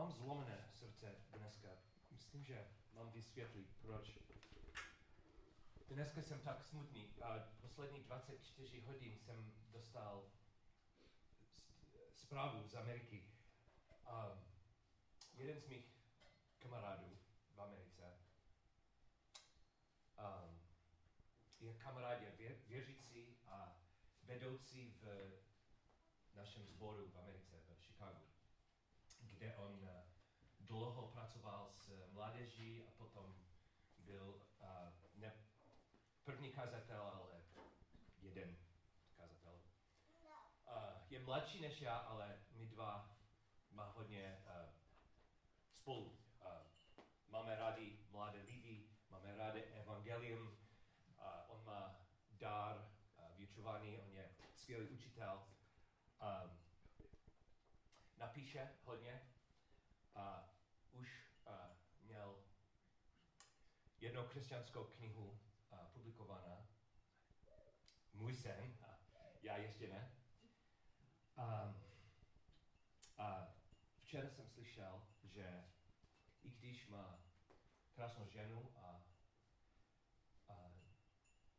mám zlomené srdce dneska. Myslím, že mám vysvětlit, proč. Dneska jsem tak smutný. A poslední 24 hodin jsem dostal zprávu z Ameriky. A jeden z mých kamarádů v Americe um, je kamarád, je vě, věřící a vedoucí v našem sboru v Americe, v Chicagu, kde on uh, dlouho pracoval s mládeží a potom byl uh, ne první kazatel, ale jeden kazatel. Uh, je mladší než já, ale my dva má hodně uh, spolu. Uh, máme rádi mladé lidi, máme rádi evangelium, uh, on má dar uh, vyučování, on je skvělý učitel. Um, napíše hodně a už uh, měl jednu křesťanskou knihu uh, publikovaná. Můj sen, a já ještě ne. Um, a včera jsem slyšel, že i když má krásnou ženu a, a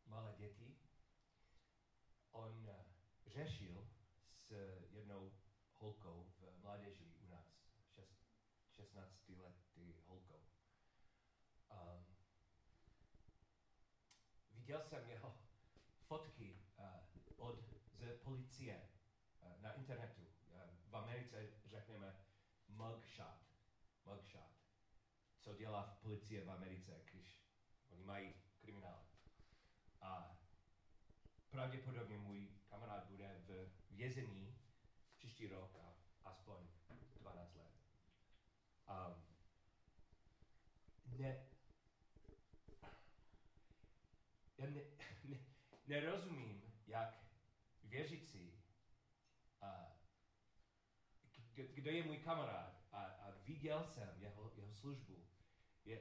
malé děti, on řešil s jednou holkou v mládeži u nás, 16 letý holkou. Um, viděl jsem jeho fotky uh, od z policie uh, na internetu. Uh, v Americe řekneme mugshot. Mugshot. Co dělá v policie v Americe, když oni mají kriminál. A pravděpodobně můj kamarád bude v vězení příští rok a aspoň 12 let. Um, ne, já ne, ne, nerozumím, jak věřící, a, kdo je můj kamarád a, a viděl jsem jeho, jeho službu, je,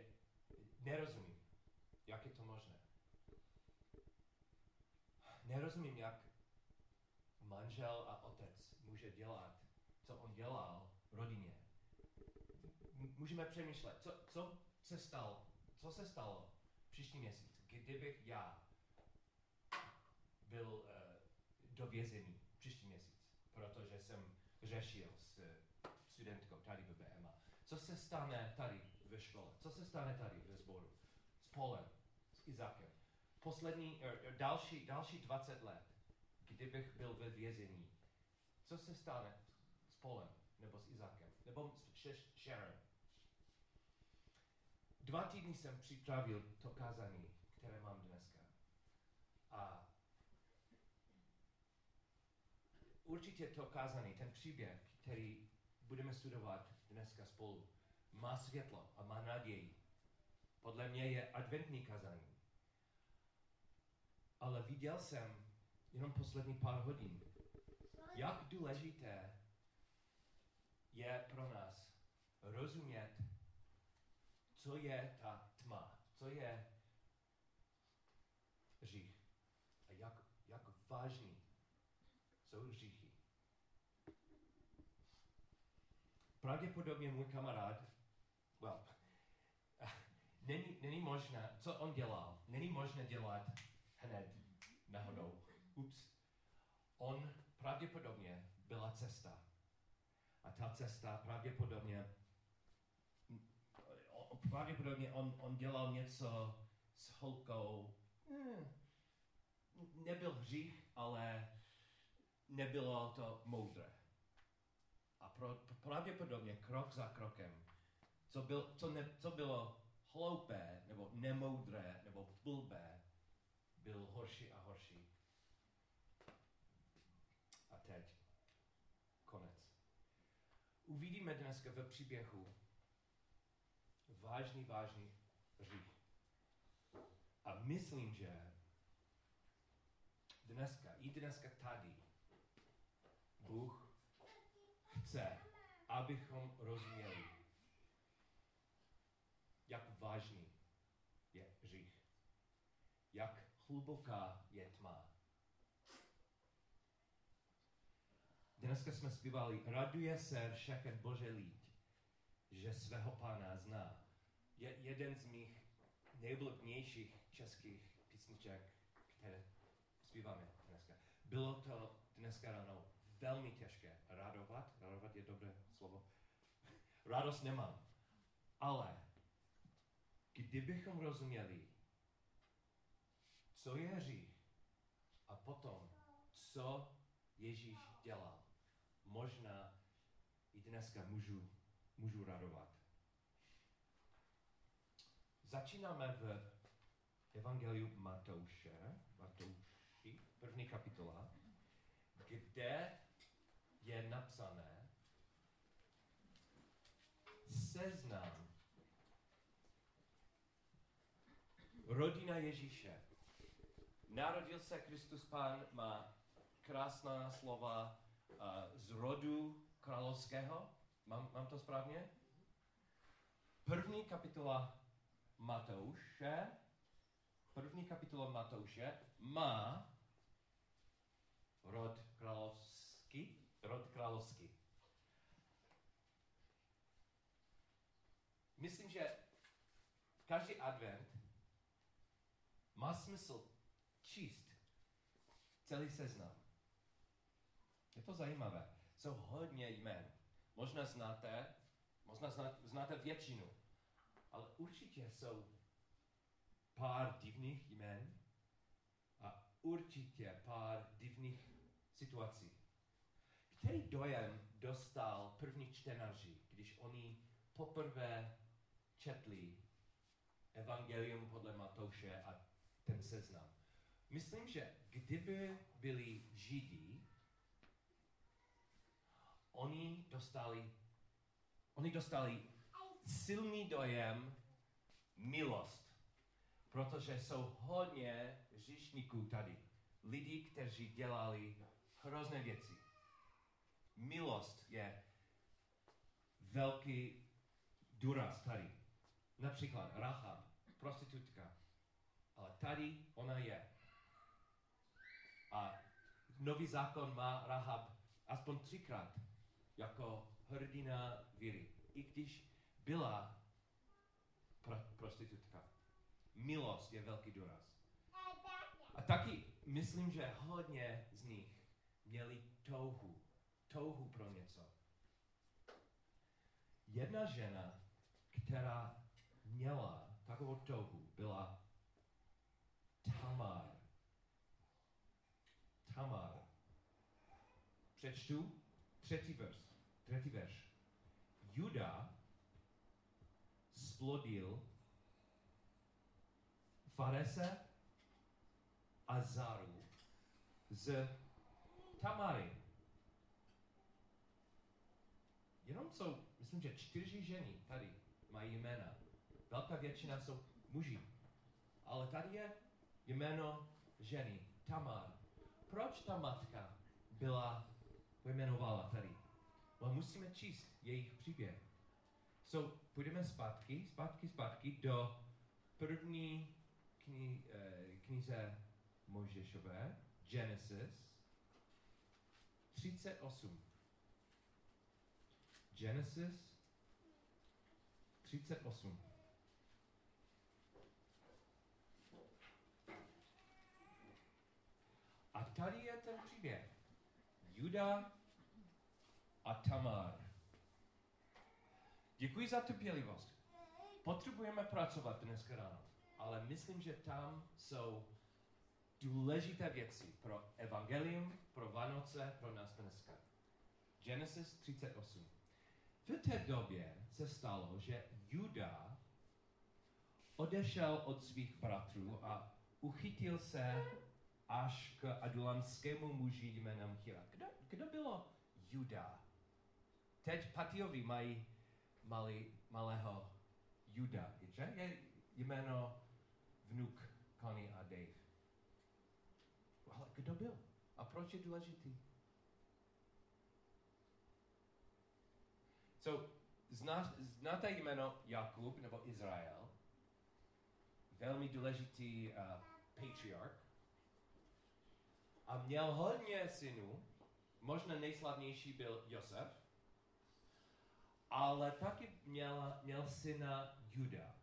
nerozumím, jak je to možné. Nerozumím, jak manžel a otec může dělat, co on dělal rodině. Můžeme přemýšlet, co, co se stalo, co se stalo příští měsíc, kdybych já byl uh, do vězení příští měsíc, protože jsem řešil s studentkou tady v BMA. Co se stane tady ve škole? Co se stane tady ve sboru? S Polem, s Izakem. Poslední, er, další, další 20 let, kdybych byl ve vězení, co se stane s Polem, nebo s Izakem, nebo s Sharon? Dva týdny jsem připravil to kázání, které mám dneska. A určitě to kázání, ten příběh, který budeme studovat dneska spolu, má světlo a má naději. Podle mě je adventní kazání. Ale viděl jsem jenom poslední pár hodin, jak důležité je pro nás rozumět, co je ta tma, co je řích a jak, jak vážný jsou hříchy. Pravděpodobně můj kamarád, well, není, není možné, co on dělal, není možné dělat hned náhodou. Ups. On pravděpodobně byla cesta. A ta cesta pravděpodobně pravděpodobně on, on dělal něco s holkou. Hmm. Nebyl hřích, ale nebylo to moudré. A pro, pravděpodobně krok za krokem, co, byl, co, ne, co bylo hloupé, nebo nemoudré, nebo blbé, byl horší a horší. A teď konec. Uvidíme dneska ve příběhu vážný, vážný hřích. A myslím, že dneska, i dneska tady, Bůh chce, abychom rozuměli, jak vážný je hřích. Jak hluboká je tma. Dneska jsme zpívali, raduje se všechen Bože lid, že svého pána zná. Je jeden z mých nejoblíbenějších českých písniček, které zpíváme dneska. Bylo to dneska ráno velmi těžké. Radovat, radovat je dobré slovo. Radost nemám. Ale kdybychom rozuměli, co je hřích a potom, co Ježíš dělal, možná i dneska můžu, můžu radovat. Začínáme v Evangeliu Matouše, Matouši, první kapitola, kde je napsané seznam rodina Ježíše. Narodil se Kristus Pán, má krásná slova z rodu královského. Mám, mám to správně? První kapitola Matouše, první kapitola Matouše má rod královský, rod královský. Myslím, že každý advent má smysl číst celý seznam. Je to zajímavé. Jsou hodně jmen. Možná znáte, možná znáte většinu, ale určitě jsou pár divných jmen a určitě pár divných situací. Který dojem dostal první čtenáři, když oni poprvé četli Evangelium podle Matouše a ten seznam? Myslím, že kdyby byli Židí, oni dostali, oni dostali silný dojem milost, protože jsou hodně říšníků tady. Lidi, kteří dělali hrozné věci. Milost je velký důraz tady. Například Rahab, prostitutka. Ale tady ona je. A nový zákon má Rahab aspoň třikrát jako hrdina víry. I když byla pro, prostitutka. Milost je velký důraz. A taky myslím, že hodně z nich měli touhu. Touhu pro něco. Jedna žena, která měla takovou touhu, byla Tamar. Tamar. Přečtu třetí verš. Třetí verš. Juda splodil Farese a Zaru z Tamary. Jenom jsou, myslím, že čtyři ženy tady mají jména. Velká většina jsou muži. Ale tady je jméno ženy, Tamar. Proč ta matka byla pojmenovala tady? Ale musíme číst jejich příběh. So, půjdeme zpátky, zpátky, zpátky do první kni, eh, knize Mojžešové, Genesis 38. Genesis 38. A tady je ten příběh. Juda a Tamar. Děkuji za trpělivost. Potřebujeme pracovat dneska ráno, ale myslím, že tam jsou důležité věci pro evangelium, pro Vánoce, pro nás dneska. Genesis 38. V té době se stalo, že Juda odešel od svých bratrů a uchytil se až k adulamskému muži jménem Hira. Kdo, kdo bylo Juda? Teď Patiovi mají malý, malého Juda, že? Je jméno vnuk Connie a Dave. Ale kdo byl? A proč je důležitý? So, zná, znáte jméno Jakub nebo Izrael? Velmi důležitý uh, patriarch. A měl hodně synů. Možná nejslavnější byl Josef. ale taky měla, měl syna Juda.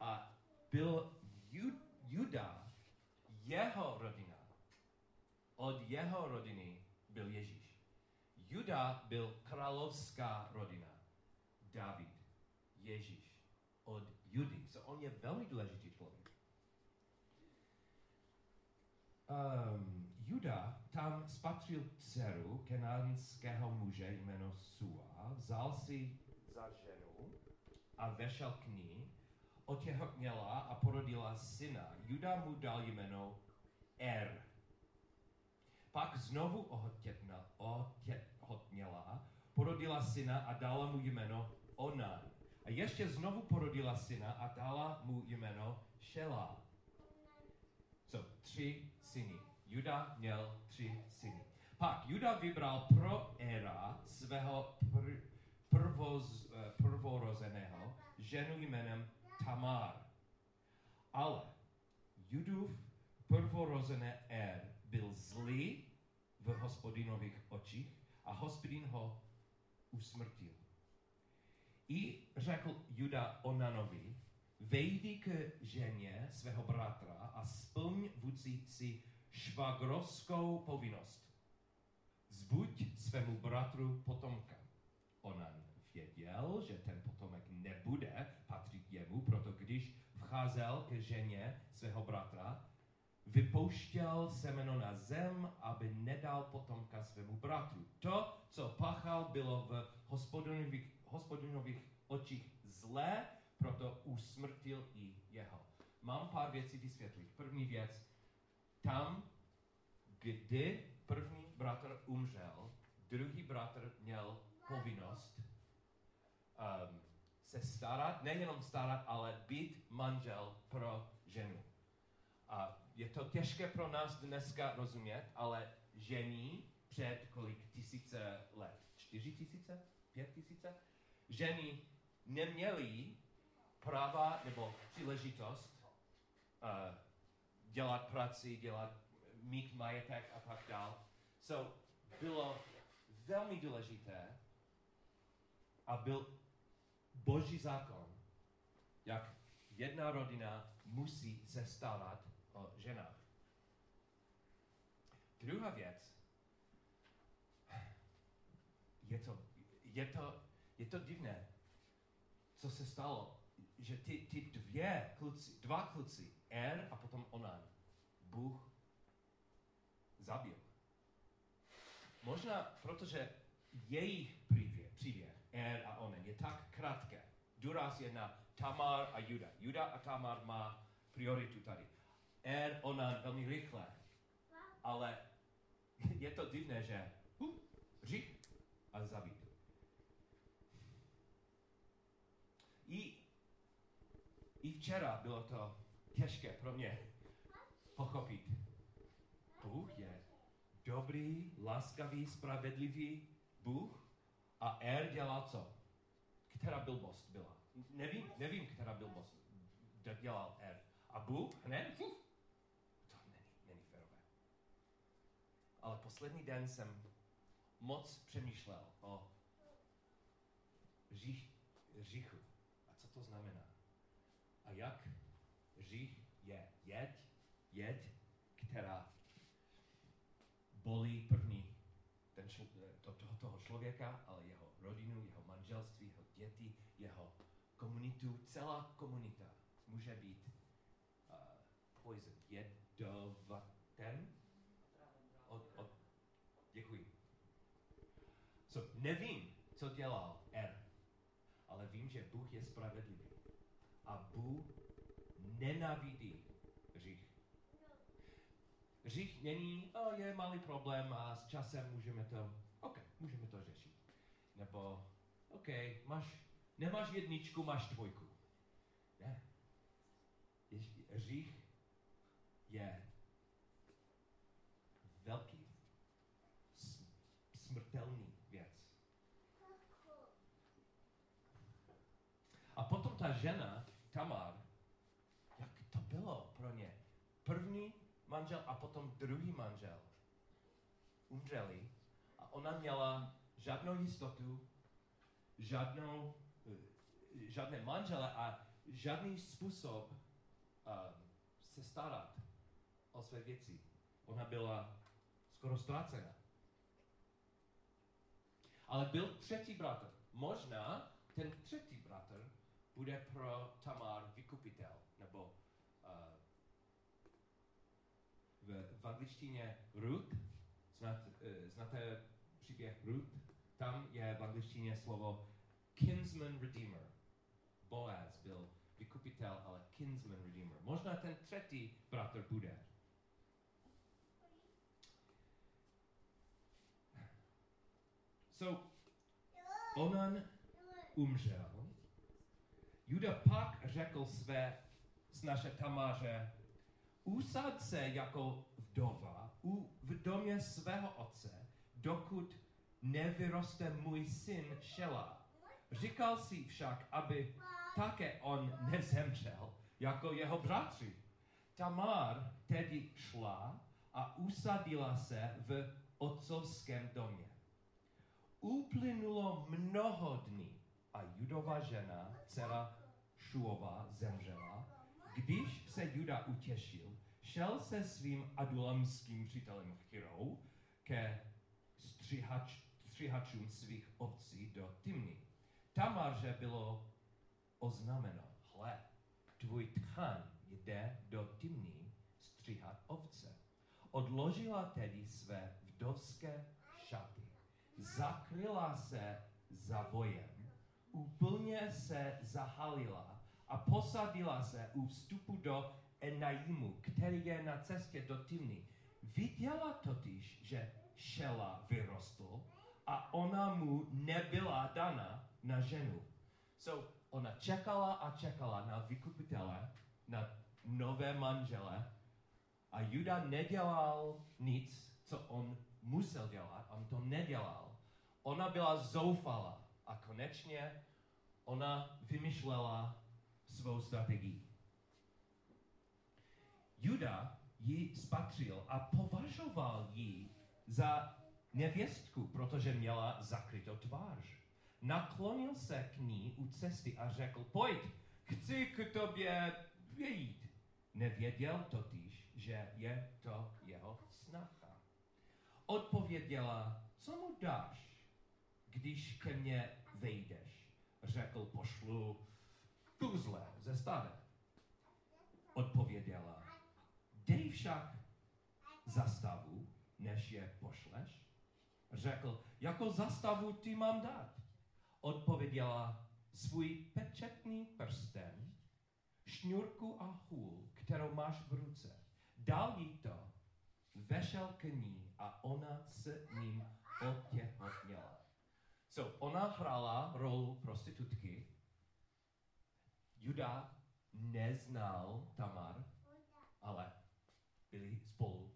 A byl Ju, Juda jeho rodina. Od jeho rodiny byl Ježíš. Juda byl královská rodina. David, Ježíš, od Judy. So on je velmi důležitý člověk. Um, Juda tam spatřil dceru kenánského muže jméno Sua, vzal si za ženu a vešel k ní, otěhotněla a porodila syna. Juda mu dal jméno Er. Pak znovu otěhotněla, porodila syna a dala mu jméno Onan. A ještě znovu porodila syna a dala mu jméno Šela. So, tři syny. Juda měl tři syny. Pak Juda vybral pro Era svého pr- prvoz, eh, prvorozeného ženu jménem Tamar. Ale Judův prvorozené Er byl zlý v hospodinových očích a hospodin ho usmrtil. I řekl Juda Onanovi, vejdi k ženě svého bratra a splň vůdci si švagrovskou povinnost. Zbuď svému bratru potomka. Onan věděl, že ten potomek nebude patřit jemu, proto když vcházel ke ženě svého bratra, vypouštěl semeno na zem, aby nedal potomka svému bratru. To, co pachal, bylo v hospodinových, hospodinových očích zlé, proto usmrtil i jeho. Mám pár věcí vysvětlit. První věc, tam, kdy první bratr umřel, druhý bratr měl povinnost um, se starat, nejenom starat, ale být manžel pro ženu. A je to těžké pro nás dneska rozumět, ale žení před kolik tisíce let? Čtyři tisíce? Pět tisíce? Ženy neměly práva nebo příležitost uh, dělat práci, dělat, mít majetek a tak dál. So, bylo velmi důležité a byl boží zákon, jak jedna rodina musí se o ženách. Druhá věc, je to, je to, je to divné, co se stalo, že ty, ty dvě kluci, dva kluci, Er a potom Onan, Bůh zabil. Možná protože jejich příběh, příběh Er a Onan je tak krátké. Důraz je na Tamar a Juda. Juda a Tamar má prioritu tady. Er, Onan velmi rychle. Ale je to divné, že uh, a zabít. I, I včera bylo to těžké pro mě pochopit. Bůh je dobrý, laskavý, spravedlivý Bůh a Er dělal co? Která blbost byla? Nevím, nevím, která blbost dělal Er. A Bůh hned není, není férové. Ale poslední den jsem moc přemýšlel o řích, říchu. A co to znamená? A jak řích je jeď, jeď, která bolí první ten čl- to, toho, toho člověka, ale jeho rodinu, jeho manželství, jeho děti, jeho komunitu, celá komunita může být uh, poison, jedovatem. Od, od, děkuji. So, nevím, co dělal R, ale vím, že Bůh je spravedlivý. A Bůh nenavidí hřích. Hřích není, o, je malý problém a s časem můžeme to, OK, můžeme to řešit. Nebo, OK, máš, nemáš jedničku, máš dvojku. Ne. Hřích je velký, s- smrtelný věc. A potom ta žena, Tamar, jak to bylo pro ně? První manžel a potom druhý manžel umřeli a ona měla žádnou jistotu, žádnou, eh, žádné manžele a žádný způsob uh, se starat o své věci. Ona byla skoro ztracena. Ale byl třetí bratr. Možná ten třetí bratr bude pro Tamar vykupitel, nebo uh, v, v angličtině Ruth, znat, uh, znáte příběh Ruth? Tam je v angličtině slovo kinsman redeemer. Boaz byl vykupitel, ale kinsman redeemer. Možná ten třetí bratr bude. So, Onan umřel. Juda pak řekl své snaše Tamáře, usad se jako vdova u, v domě svého otce, dokud nevyroste můj syn Šela. Říkal si však, aby také on nezemřel jako jeho bratři. Tamar tedy šla a usadila se v otcovském domě. Uplynulo mnoho dní a judová žena, dcera Šuova, zemřela. Když se Juda utěšil, šel se svým adulamským přítelem Chirou ke střihač, střihačům svých ovcí do Timny. Tamarže bylo oznámeno, hle, tvůj tchan jde do Timny stříhat ovce. Odložila tedy své vdovské šaty zakryla se za vojem, úplně se zahalila a posadila se u vstupu do Enaimu, který je na cestě do Timny. Viděla totiž, že Šela vyrostl a ona mu nebyla dana na ženu. So, ona čekala a čekala na vykupitele, na nové manžele a Juda nedělal nic, co on musel dělat, on to nedělal. Ona byla zoufala a konečně ona vymyšlela svou strategii. Juda ji spatřil a považoval ji za nevěstku, protože měla zakrytou tvář. Naklonil se k ní u cesty a řekl, pojď, chci k tobě vyjít. Nevěděl totiž, že je to jeho snaha. Odpověděla, co mu dáš? když ke mně vejdeš, řekl pošlu tuzle ze stáde. Odpověděla, dej však zastavu, než je pošleš. Řekl, jako zastavu ti mám dát. Odpověděla, svůj pečetný prsten, šňůrku a hůl, kterou máš v ruce. Dal jí to, vešel k ní a ona s ním otěhotněla. So, ona hrála rolu prostitutky. Juda neznal Tamar, ale byli spolu.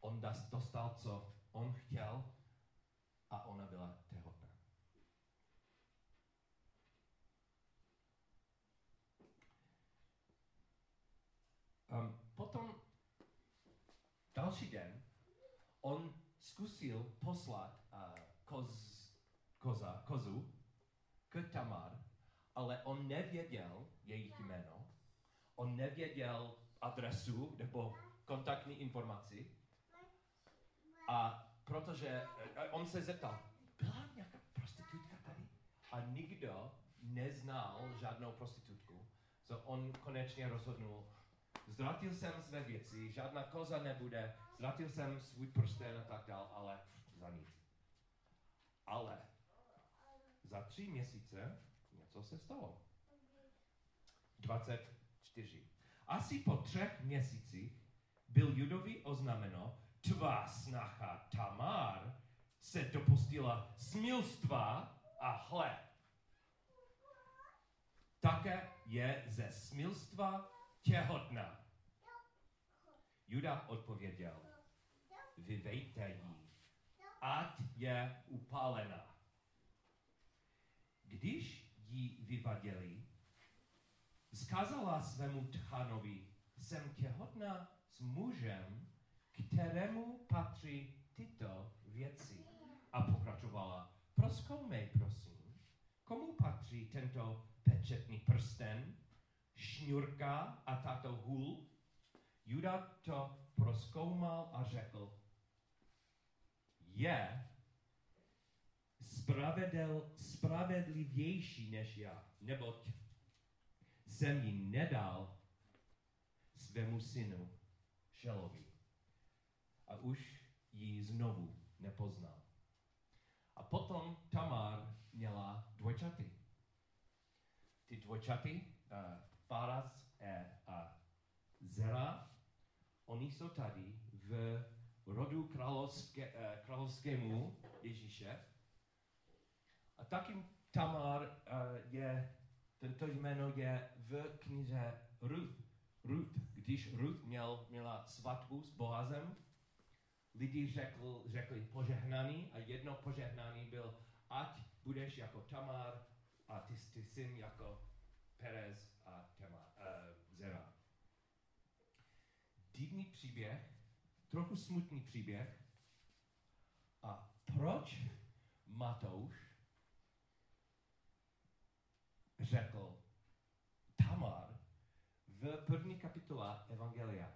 On dostal, co on chtěl a ona byla tehotná. Um, potom další den on zkusil poslat uh, koz, koza, kozu k Tamar, ale on nevěděl jejich jméno, on nevěděl adresu nebo kontaktní informaci a protože on se zeptal, byla nějaká prostitutka tady? A nikdo neznal žádnou prostitutku. So on konečně rozhodnul, ztratil jsem své věci, žádná koza nebude, ztratil jsem svůj prsten a tak dál, ale za nic. Ale za tři měsíce něco se stalo. 24. Asi po třech měsících byl Judovi oznámeno, tvá snacha Tamar se dopustila smilstva a hle. Také je ze smilstva těhotná. Juda odpověděl, vyvejte jí ať je upálena. Když ji vyvadili, zkázala svému tchanovi, jsem těhotná s mužem, kterému patří tyto věci. A pokračovala, proskoumej, prosím, komu patří tento pečetný prsten, šňůrka a tato hůl? Juda to proskoumal a řekl, je spravedl, spravedlivější než já, neboť jsem ji nedal svému synu Šelovi. A už ji znovu nepoznal. A potom Tamar měla dvojčaty. Ty dvojčaty, uh, Faras a Zera, oni jsou tady v rodu královské, uh, královskému Ježíše. A taky Tamar uh, je, tento jméno je v knize Ruth. Ruth, když Ruth měl, měla svatbu s Boazem, lidi řekl, řekli požehnaný a jedno požehnání byl, ať budeš jako Tamar a ty, ty syn jako Perez a Tamar, uh, Zera. Divný příběh, trochu smutný příběh. A proč Matouš řekl Tamar v první kapitole Evangelia?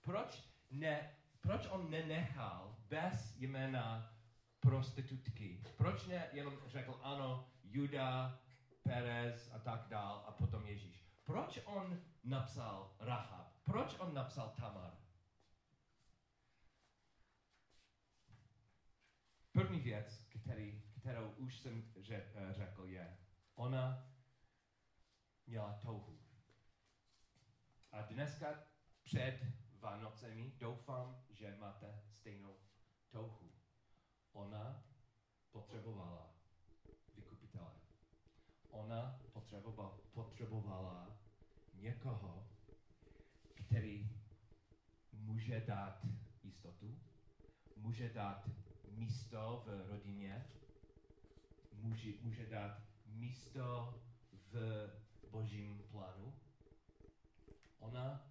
Proč ne proč on nenechal bez jména prostitutky? Proč ne jenom řekl ano, Juda, Perez a tak dál a potom Ježíš? Proč on napsal Rahab? Proč on napsal Tamar? První věc, který, kterou už jsem řekl, je, ona měla touhu. A dneska před Vánocemi doufám, že máte stejnou touhu. Ona potřebovala vykupitele. Ona potřebovala, potřebovala někoho, který může dát jistotu, může dát místo v rodině, může, může dát místo v božím plánu. Ona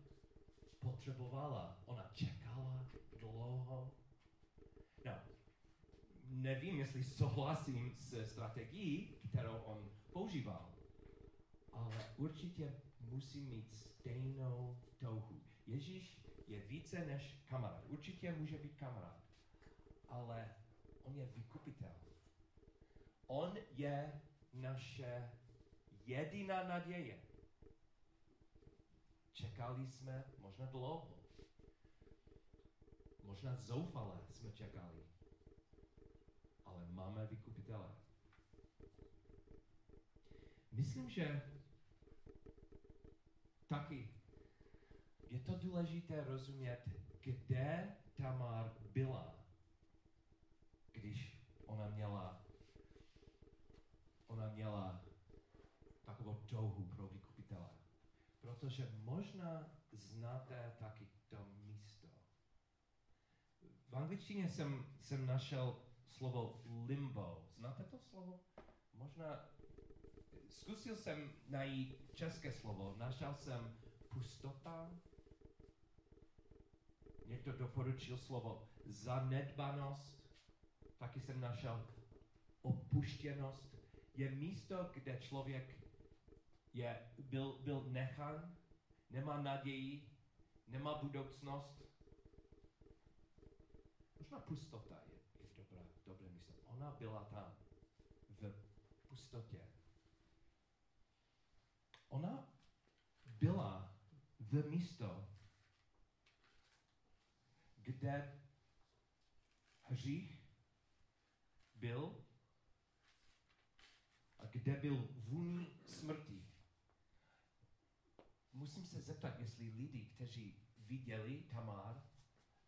potřebovala. Ona čekala dlouho. No, nevím, jestli souhlasím s strategií, kterou on používal, určitě musí mít stejnou touhu. Ježíš je více než kamarád. Určitě může být kamarád, ale on je vykupitel. On je naše jediná naděje. Čekali jsme možná dlouho. Možná zoufale jsme čekali. Ale máme vykupitele. Myslím, že taky je to důležité rozumět, kde Tamar byla, když ona měla ona měla takovou touhu pro vykupitele. Protože možná znáte taky to místo. V angličtině jsem, jsem našel slovo limbo. Znáte to slovo? Možná zkusil jsem najít české slovo. Našel jsem pustota. Někdo doporučil slovo zanedbanost. Taky jsem našel opuštěnost. Je místo, kde člověk je, byl, byl nechan, nemá naději, nemá budoucnost. Možná pustota je, je dobré, dobré místo. Ona byla tam v pustotě. Ona byla v místo, kde hřích byl a kde byl vůní smrti. Musím se zeptat, jestli lidi, kteří viděli Tamar,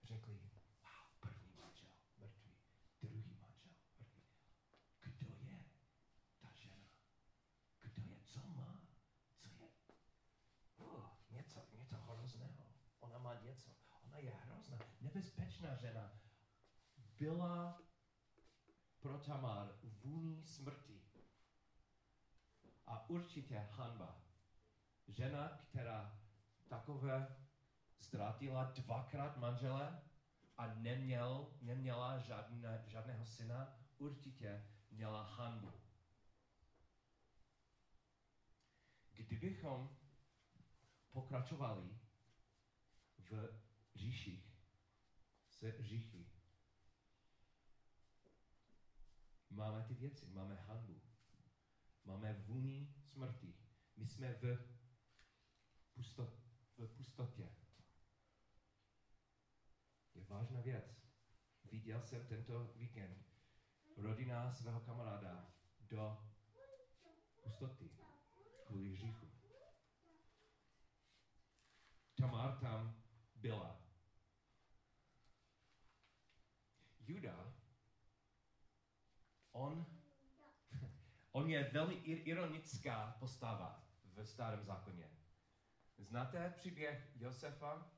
řekli, wow, první manžel mrtvý, druhý manžel mrtvý. Kdo je ta žena? Kdo je, co má? Co je? Oh, něco, něco hrozného. Má něco. Ona je hrozná, nebezpečná žena. Byla pro Tamar vůní smrti. A určitě hanba žena, která takové ztratila dvakrát manžele a neměl, neměla žádné, žádného syna, určitě měla hanbu. Kdybychom pokračovali v říších, se říchy, máme ty věci, máme hanbu, máme vůni smrti, my jsme v, pustot, v pustotě. Je vážná věc. Viděl jsem tento víkend rodina svého kamaráda do pustoty kvůli hříchu. Tamar tam byla. Juda, on, on je velmi ironická postava v starém zákoně. Znáte příběh Josefa?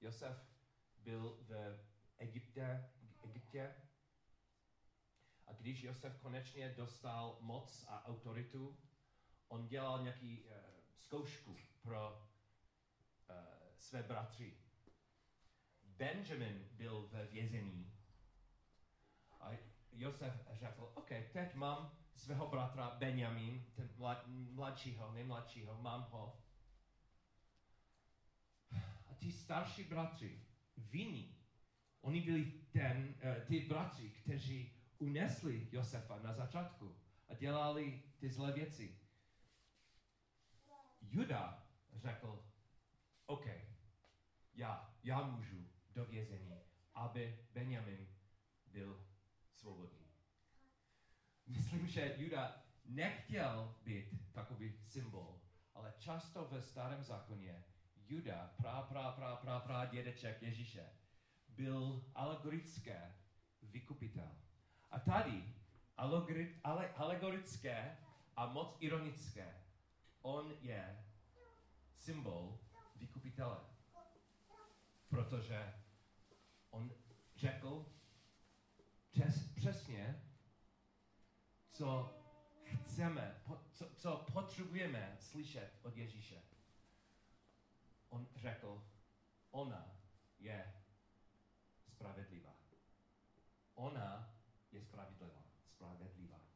Josef byl v Egyptě, Egyptě a když Josef konečně dostal moc a autoritu, on dělal nějaký uh, zkoušku pro své bratry. Benjamin byl ve vězení a Josef řekl, OK, teď mám svého bratra Benjamin, ten mlad, mladšího, nejmladšího, mám ho. A ti starší bratři, viní, oni byli ten, uh, ty bratři, kteří unesli Josefa na začátku a dělali ty zlé věci. Juda řekl, OK, já, já můžu do vězení, aby Benjamin byl svobodný. Myslím, že Juda nechtěl být takový symbol, ale často ve starém zákoně Juda, prá, prá, prá, prá, prá, dědeček Ježíše, byl alegorické vykupitel. A tady alegorické a moc ironické. On je symbol vykupitele. Protože on řekl přes, přesně, co chceme, po, co, co potřebujeme slyšet od Ježíše. On řekl, ona je spravedlivá. Ona je spravedlivá. spravedlivá.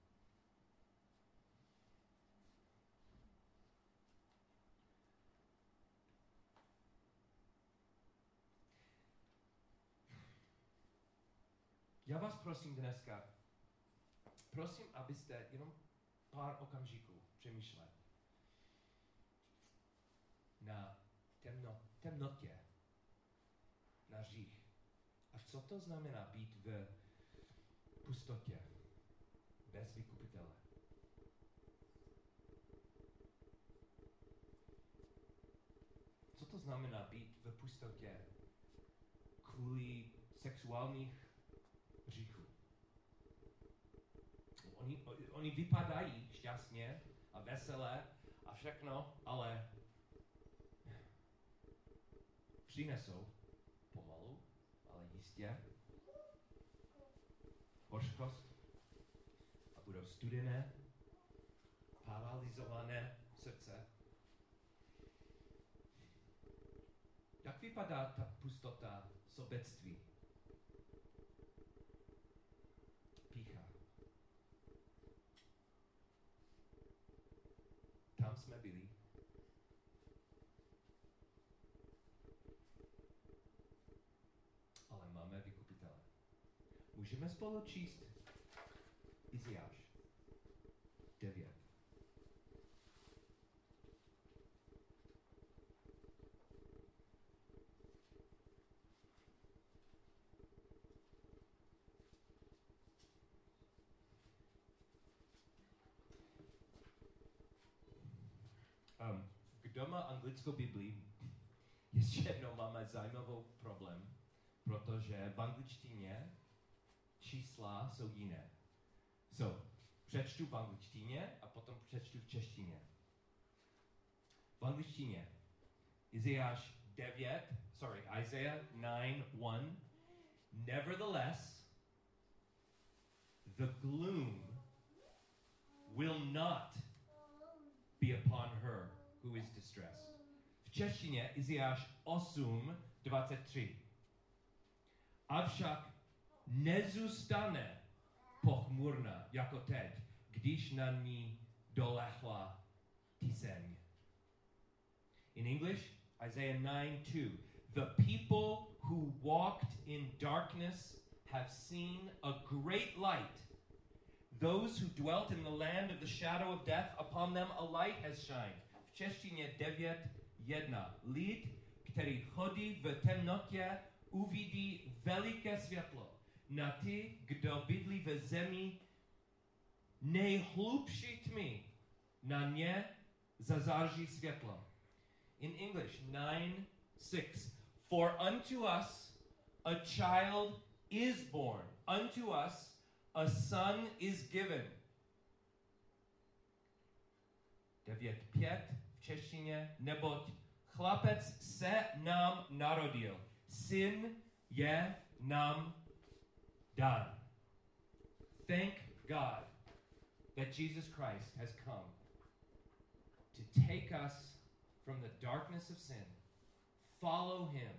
Já vás prosím dneska, prosím, abyste jenom pár okamžiků přemýšleli na temno, temnotě, na řích. A co to znamená být v pustotě, bez vykupitele. Co to znamená být v pustotě kvůli sexuálních Oni, vypadají šťastně a veselé a všechno, ale přinesou pomalu, ale jistě hořkost a budou studené, paralizované srdce. Jak vypadá ta pustota sobectví? Pícha. Tam jsme byli. Můžeme spolu číst Iziáš 9. Um, kdo má anglickou Biblii, ještě jednou. Máme zajímavý problém, protože v angličtině čísla jsou jiné. So, přečtu v angličtině a potom přečtu v češtině. V angličtině Izajáš 9, sorry, Isaiah 9, 1. Nevertheless, the gloom will not be upon her who is distressed. V češtině Izajáš 8, 23. Avšak nezůstane pochmurná, jako teď, když na ní dolehla tíseň. In English, Isaiah 9 2. The people who walked in darkness have seen a great light. Those who dwelt in the land of the shadow of death, upon them a light has shined. V češtině 9.1. Lid, který chodí v temnotě, uvidí veliké světlo. Na ty, kdo bydlí ve zemi nejhlubší tmy, na ně zazáří světlo. In English, 9 6. For unto us a child is born, unto us a son is given. 9.5 v češtině, neboť chlapec se nám narodil, syn je nám dán. Thank God that Jesus Christ has come to take us from the darkness of sin. Follow him.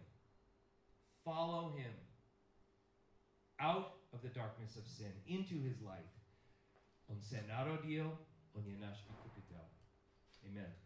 Follow him out of the darkness of sin into his light. Amen.